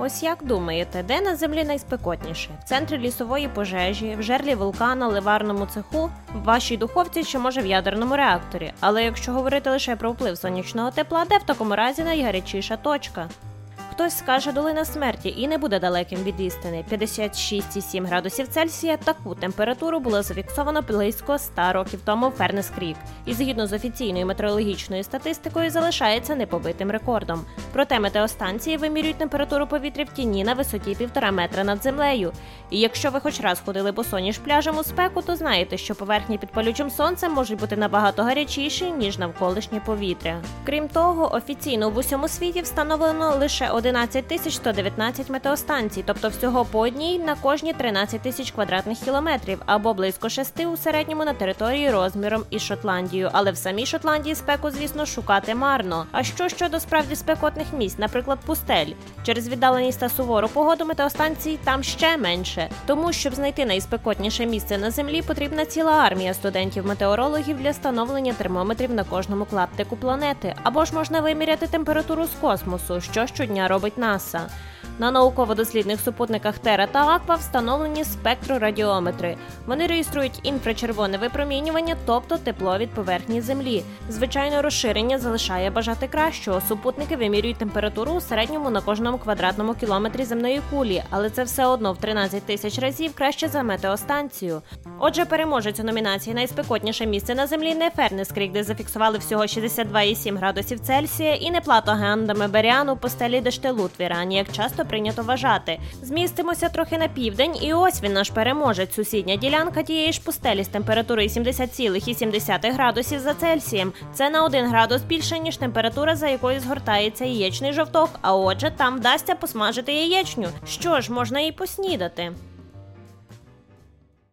Ось як думаєте, де на землі найспекотніше? В центрі лісової пожежі, в жерлі вулкана, ливарному цеху, в вашій духовці чи може в ядерному реакторі. Але якщо говорити лише про вплив сонячного тепла, де в такому разі найгарячіша точка? Хтось скаже долина смерті і не буде далеким від істини. 56,7 градусів Цельсія таку температуру було зафіксовано близько 100 років тому в Фернес Крік, і згідно з офіційною метеорологічною статистикою залишається непобитим рекордом. Проте метеостанції вимірюють температуру повітря в тіні на висоті півтора метра над землею. І якщо ви хоч раз ходили босоніж пляжем у спеку, то знаєте, що поверхні під палючим сонцем можуть бути набагато гарячіші ніж навколишнє повітря. Крім того, офіційно в усьому світі встановлено лише один 11 тисяч 119 метеостанцій, тобто всього по одній на кожні 13 тисяч квадратних кілометрів, або близько шести у середньому на території розміром із Шотландією. Але в самій Шотландії спеку, звісно, шукати марно. А що щодо справді спекотних місць, наприклад, пустель, через віддаленість та сувору погоду метеостанцій там ще менше. Тому щоб знайти найспекотніше місце на землі, потрібна ціла армія студентів-метеорологів для встановлення термометрів на кожному клаптику планети, або ж можна виміряти температуру з космосу, що щодня робить робить НАСА. На науково-дослідних супутниках Тера та Аква встановлені спектрорадіометри. Вони реєструють інфрачервоне випромінювання, тобто тепло від поверхні землі. Звичайно, розширення залишає бажати кращого. Супутники вимірюють температуру у середньому на кожному квадратному кілометрі земної кулі, але це все одно в 13 тисяч разів краще за метеостанцію. Отже, переможець у номінації найспекотніше місце на землі не Фернескрік, де зафіксували всього 62,7 градусів Цельсія, і не плато Гандами Беріану постелі Дештелут в Ірані, як часто прийнято вважати. Змістимося трохи на південь, і ось він наш переможець. Сусідня ділянка тієї ж пустелі з температурою 70,7 градусів за Цельсієм. Це на 1 градус більше ніж температура, за якою згортається яєчний жовток. А отже, там вдасться посмажити яєчню. Що ж, можна і поснідати.